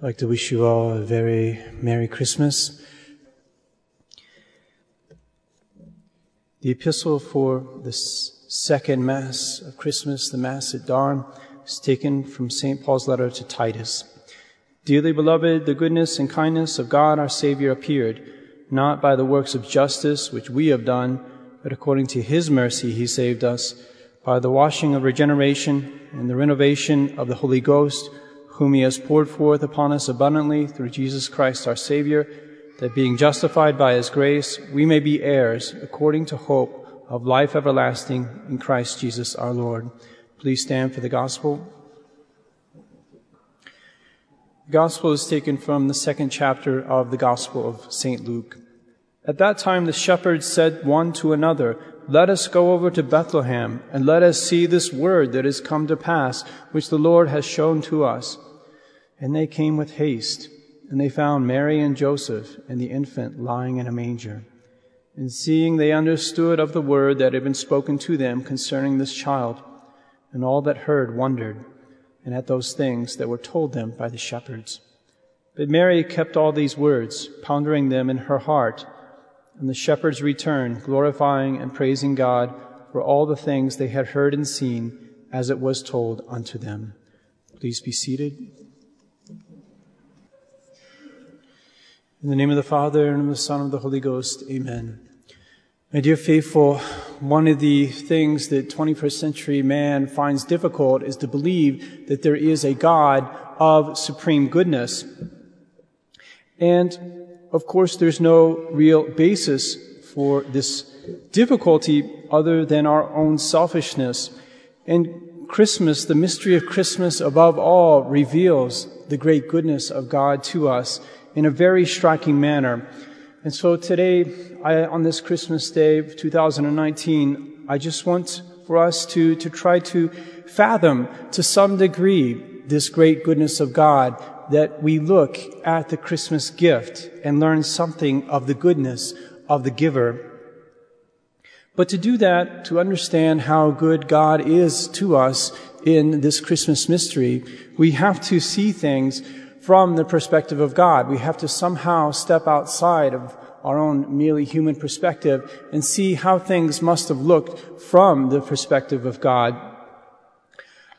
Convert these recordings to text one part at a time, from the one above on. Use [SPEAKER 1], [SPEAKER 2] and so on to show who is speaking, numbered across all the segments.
[SPEAKER 1] I'd like to wish you all a very Merry Christmas. The epistle for the second Mass of Christmas, the Mass at dawn, is taken from St. Paul's letter to Titus. Dearly beloved, the goodness and kindness of God our Savior appeared, not by the works of justice which we have done, but according to His mercy He saved us, by the washing of regeneration and the renovation of the Holy Ghost, whom he has poured forth upon us abundantly through Jesus Christ our Savior, that being justified by his grace, we may be heirs according to hope of life everlasting in Christ Jesus our Lord. Please stand for the gospel. The gospel is taken from the second chapter of the gospel of St. Luke. At that time, the shepherds said one to another, let us go over to Bethlehem and let us see this word that has come to pass, which the Lord has shown to us. And they came with haste, and they found Mary and Joseph and the infant lying in a manger. And seeing they understood of the word that had been spoken to them concerning this child, and all that heard wondered, and at those things that were told them by the shepherds. But Mary kept all these words, pondering them in her heart. And the shepherds returned, glorifying and praising God for all the things they had heard and seen, as it was told unto them. Please be seated. In the name of the Father, and of the Son, and of the Holy Ghost, amen. My dear faithful, one of the things that 21st century man finds difficult is to believe that there is a God of supreme goodness. And of course, there's no real basis for this difficulty other than our own selfishness. And Christmas, the mystery of Christmas above all, reveals the great goodness of God to us in a very striking manner. And so today, I, on this Christmas day of 2019, I just want for us to, to try to fathom to some degree this great goodness of God that we look at the Christmas gift and learn something of the goodness of the giver. But to do that, to understand how good God is to us in this Christmas mystery, we have to see things from the perspective of God. We have to somehow step outside of our own merely human perspective and see how things must have looked from the perspective of God.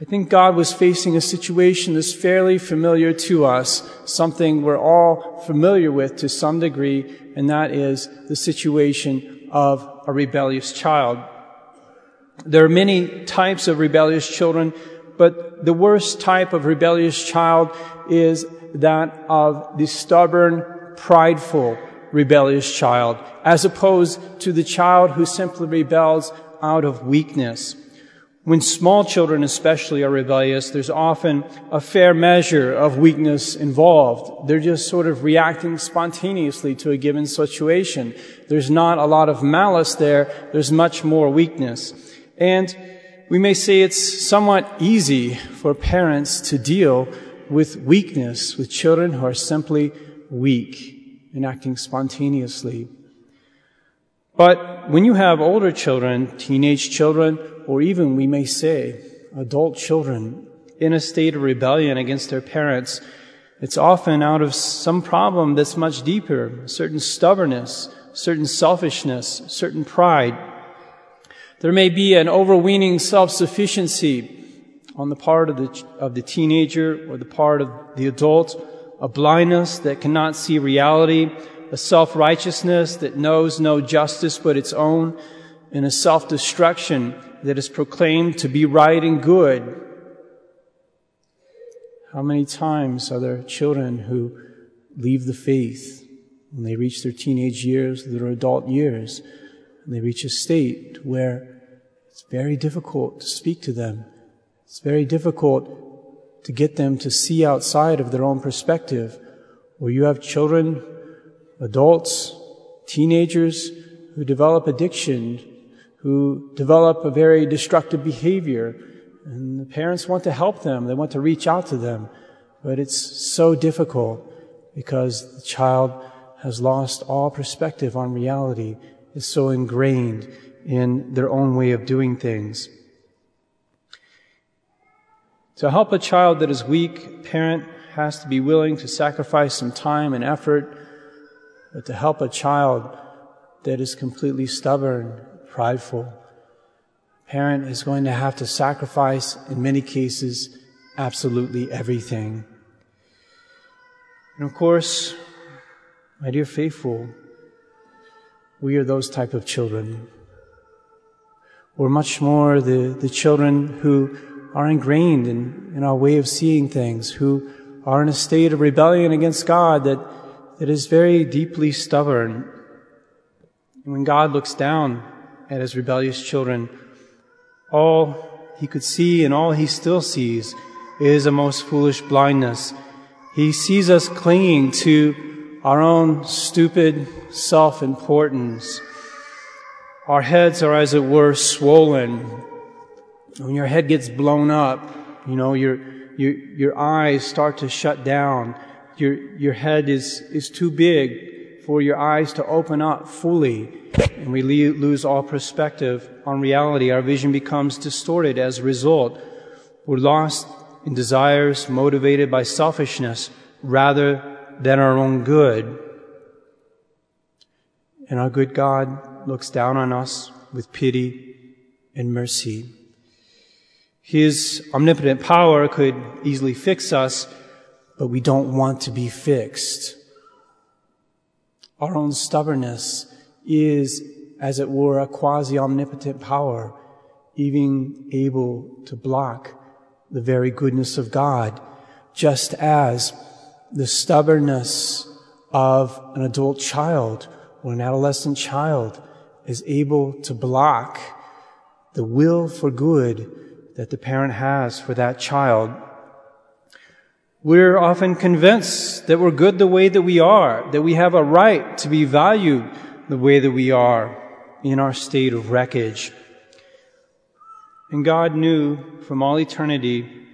[SPEAKER 1] I think God was facing a situation that's fairly familiar to us, something we're all familiar with to some degree, and that is the situation of a rebellious child. There are many types of rebellious children, but the worst type of rebellious child is that of the stubborn, prideful, rebellious child, as opposed to the child who simply rebels out of weakness. When small children especially are rebellious, there's often a fair measure of weakness involved. They're just sort of reacting spontaneously to a given situation. There's not a lot of malice there. There's much more weakness. And we may say it's somewhat easy for parents to deal with weakness, with children who are simply weak and acting spontaneously. But when you have older children, teenage children, or even we may say adult children in a state of rebellion against their parents, it's often out of some problem that's much deeper, certain stubbornness, certain selfishness, certain pride. There may be an overweening self-sufficiency on the part of the, of the teenager or the part of the adult, a blindness that cannot see reality, a self-righteousness that knows no justice but its own, and a self-destruction that is proclaimed to be right and good. How many times are there children who leave the faith when they reach their teenage years, their adult years, and they reach a state where it's very difficult to speak to them it's very difficult to get them to see outside of their own perspective. Where you have children, adults, teenagers who develop addiction, who develop a very destructive behavior, and the parents want to help them. They want to reach out to them. But it's so difficult because the child has lost all perspective on reality, is so ingrained in their own way of doing things. To help a child that is weak, parent has to be willing to sacrifice some time and effort, but to help a child that is completely stubborn, prideful, parent is going to have to sacrifice, in many cases, absolutely everything. And of course, my dear faithful, we are those type of children. We're much more the, the children who are ingrained in, in our way of seeing things, who are in a state of rebellion against God that, that is very deeply stubborn. And when God looks down at his rebellious children, all he could see and all he still sees is a most foolish blindness. He sees us clinging to our own stupid self-importance. Our heads are, as it were, swollen. When your head gets blown up, you know, your, your, your eyes start to shut down. Your, your head is, is too big for your eyes to open up fully. And we lose all perspective on reality. Our vision becomes distorted as a result. We're lost in desires motivated by selfishness rather than our own good. And our good God looks down on us with pity and mercy. His omnipotent power could easily fix us, but we don't want to be fixed. Our own stubbornness is, as it were, a quasi-omnipotent power, even able to block the very goodness of God, just as the stubbornness of an adult child or an adolescent child is able to block the will for good that the parent has for that child. We're often convinced that we're good the way that we are, that we have a right to be valued the way that we are in our state of wreckage. And God knew from all eternity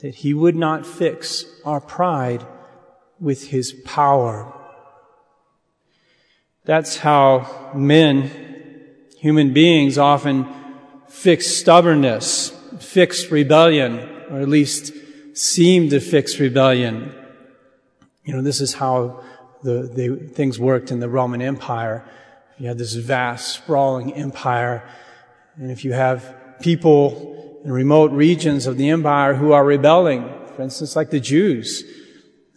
[SPEAKER 1] that He would not fix our pride with His power. That's how men, human beings often fix stubbornness, fix rebellion, or at least seem to fix rebellion. You know, this is how the, the things worked in the Roman Empire. You had this vast, sprawling empire, and if you have people in remote regions of the empire who are rebelling, for instance, like the Jews,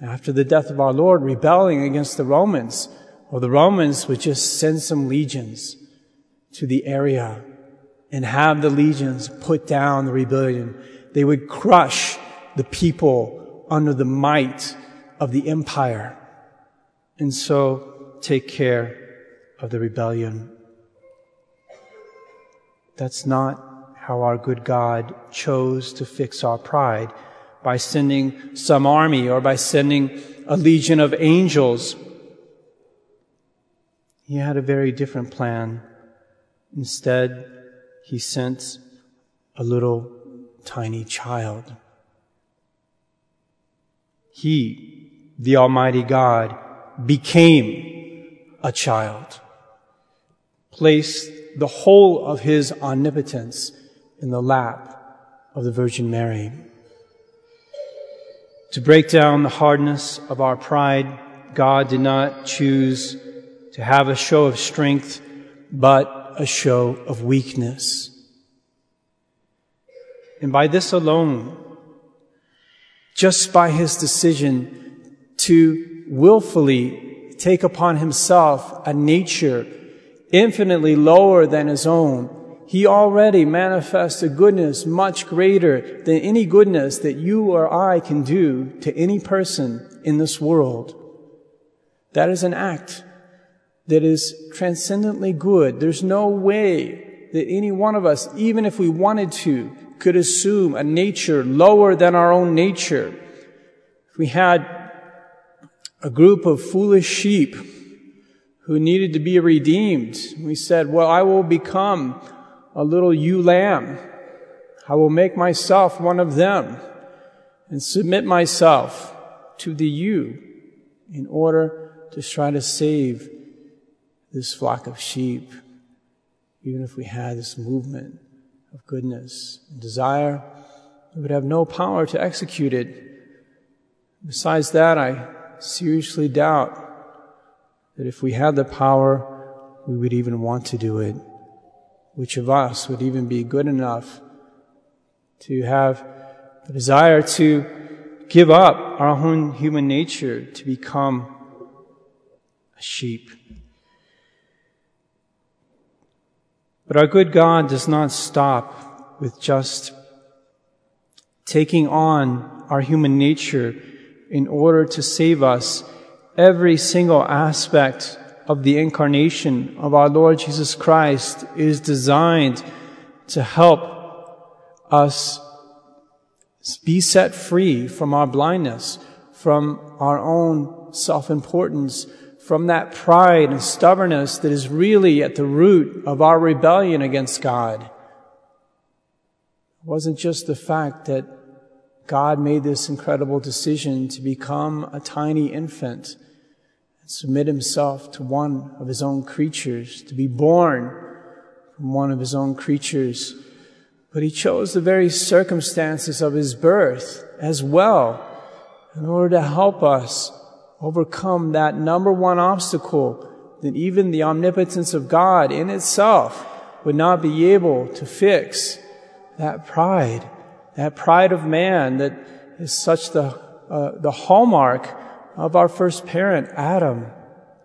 [SPEAKER 1] after the death of our Lord, rebelling against the Romans, or the Romans would just send some legions to the area and have the legions put down the rebellion. They would crush the people under the might of the empire. And so take care of the rebellion. That's not how our good God chose to fix our pride by sending some army or by sending a legion of angels. He had a very different plan. Instead, he sent a little tiny child. He, the Almighty God, became a child, placed the whole of his omnipotence in the lap of the Virgin Mary. To break down the hardness of our pride, God did not choose to have a show of strength, but a show of weakness. And by this alone, just by his decision to willfully take upon himself a nature infinitely lower than his own, he already manifests a goodness much greater than any goodness that you or I can do to any person in this world. That is an act that is transcendently good. There's no way that any one of us, even if we wanted to, could assume a nature lower than our own nature. If we had a group of foolish sheep who needed to be redeemed, we said, well, I will become a little ewe lamb. I will make myself one of them and submit myself to the ewe in order to try to save this flock of sheep. Even if we had this movement of goodness and desire, we would have no power to execute it. Besides that, I seriously doubt that if we had the power, we would even want to do it. Which of us would even be good enough to have the desire to give up our own human nature to become a sheep? But our good God does not stop with just taking on our human nature in order to save us. Every single aspect of the incarnation of our Lord Jesus Christ is designed to help us be set free from our blindness, from our own self-importance, from that pride and stubbornness that is really at the root of our rebellion against God. It wasn't just the fact that God made this incredible decision to become a tiny infant submit himself to one of his own creatures, to be born from one of his own creatures. But he chose the very circumstances of his birth as well in order to help us overcome that number one obstacle that even the omnipotence of God in itself would not be able to fix that pride, that pride of man that is such the, uh, the hallmark of our first parent, Adam,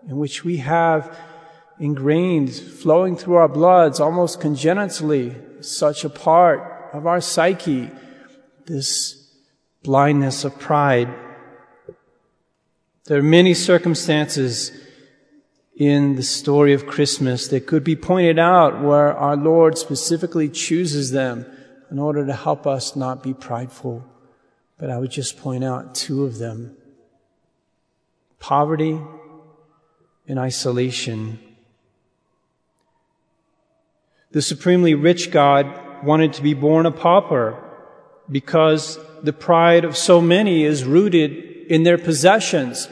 [SPEAKER 1] in which we have ingrained, flowing through our bloods almost congenitally, such a part of our psyche, this blindness of pride. There are many circumstances in the story of Christmas that could be pointed out where our Lord specifically chooses them in order to help us not be prideful. But I would just point out two of them. Poverty and isolation. The supremely rich God wanted to be born a pauper because the pride of so many is rooted in their possessions.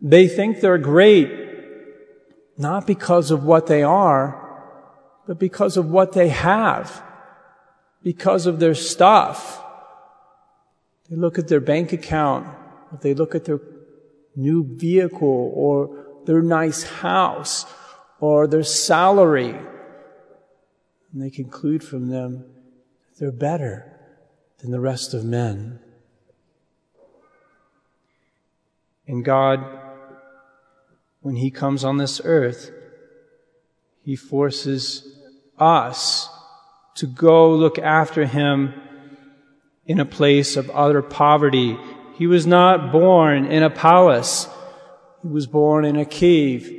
[SPEAKER 1] They think they're great, not because of what they are, but because of what they have, because of their stuff. They look at their bank account, they look at their new vehicle or their nice house or their salary, and they conclude from them that they're better than the rest of men. And God, when He comes on this earth, He forces us to go look after Him in a place of utter poverty. He was not born in a palace. He was born in a cave.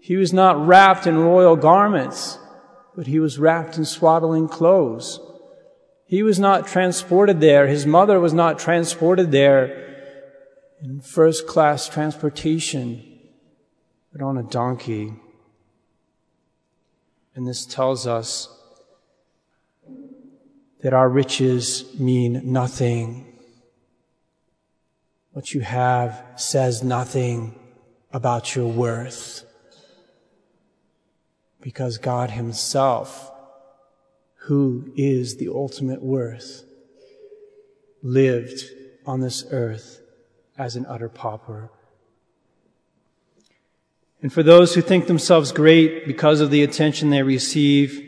[SPEAKER 1] He was not wrapped in royal garments, but he was wrapped in swaddling clothes. He was not transported there. His mother was not transported there in first class transportation, but on a donkey. And this tells us that our riches mean nothing. What you have says nothing about your worth. Because God Himself, who is the ultimate worth, lived on this earth as an utter pauper. And for those who think themselves great because of the attention they receive,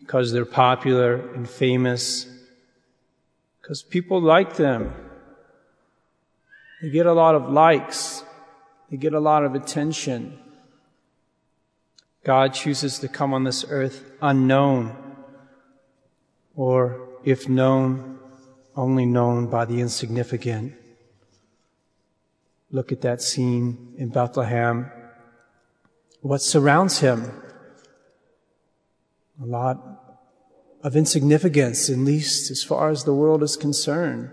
[SPEAKER 1] because they're popular and famous, because people like them, they get a lot of likes, they get a lot of attention. God chooses to come on this earth unknown, or if known, only known by the insignificant look at that scene in Bethlehem. What surrounds him? A lot of insignificance, at least as far as the world is concerned.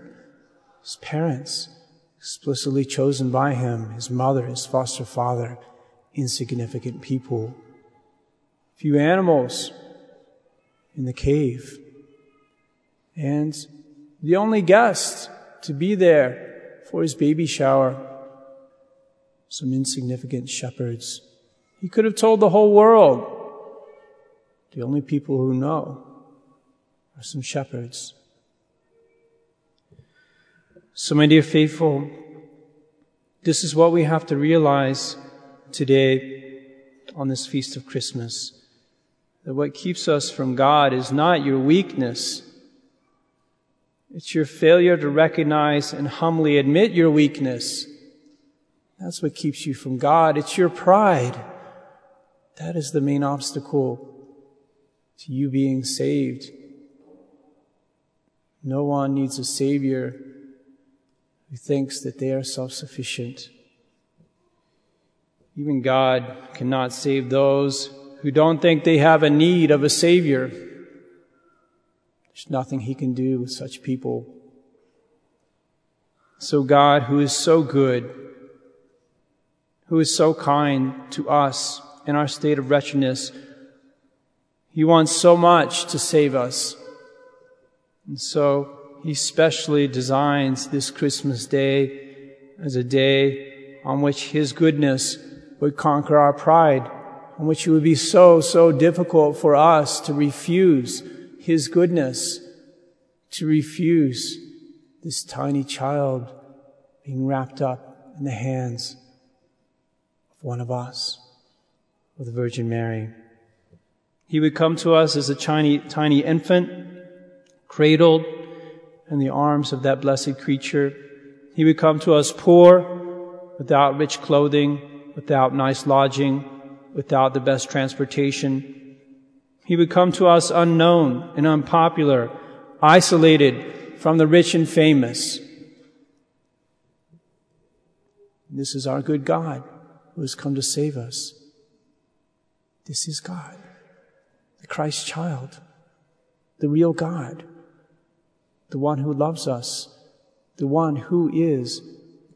[SPEAKER 1] His parents, explicitly chosen by him, his mother, his foster father, insignificant people. Few animals in the cave. And the only guest to be there for his baby shower some insignificant shepherds. He could have told the whole world. The only people who know are some shepherds. So, my dear faithful, this is what we have to realize today on this feast of Christmas. That what keeps us from God is not your weakness. It's your failure to recognize and humbly admit your weakness. That's what keeps you from God. It's your pride. That is the main obstacle to you being saved. No one needs a Savior who thinks that they are self sufficient. Even God cannot save those who don't think they have a need of a Savior. There's nothing He can do with such people. So, God, who is so good, who is so kind to us in our state of wretchedness, He wants so much to save us. And so he specially designs this Christmas day as a day on which his goodness would conquer our pride, on which it would be so, so difficult for us to refuse his goodness, to refuse this tiny child being wrapped up in the hands of one of us, of the Virgin Mary. He would come to us as a tiny, tiny infant cradled in the arms of that blessed creature. He would come to us poor, without rich clothing, without nice lodging, without the best transportation. He would come to us unknown and unpopular, isolated from the rich and famous. This is our good God who has come to save us. This is God, the Christ child, the real God the one who loves us, the one who is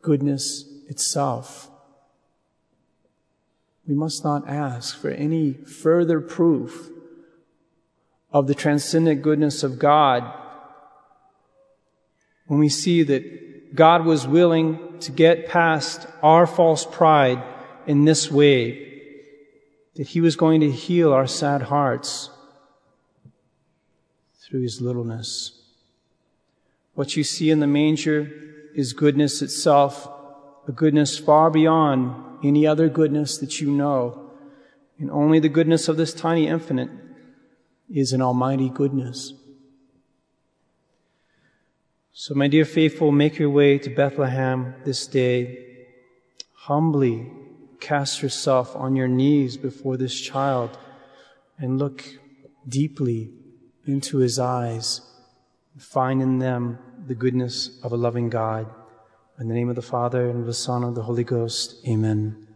[SPEAKER 1] goodness itself. We must not ask for any further proof of the transcendent goodness of God when we see that God was willing to get past our false pride in this way, that He was going to heal our sad hearts through His littleness. What you see in the manger is goodness itself, a goodness far beyond any other goodness that you know. And only the goodness of this tiny infinite is an almighty goodness. So, my dear faithful, make your way to Bethlehem this day. Humbly cast yourself on your knees before this child and look deeply into his eyes find in them the goodness of a loving God. In the name of the Father, and of the Son, and of the Holy Ghost, amen.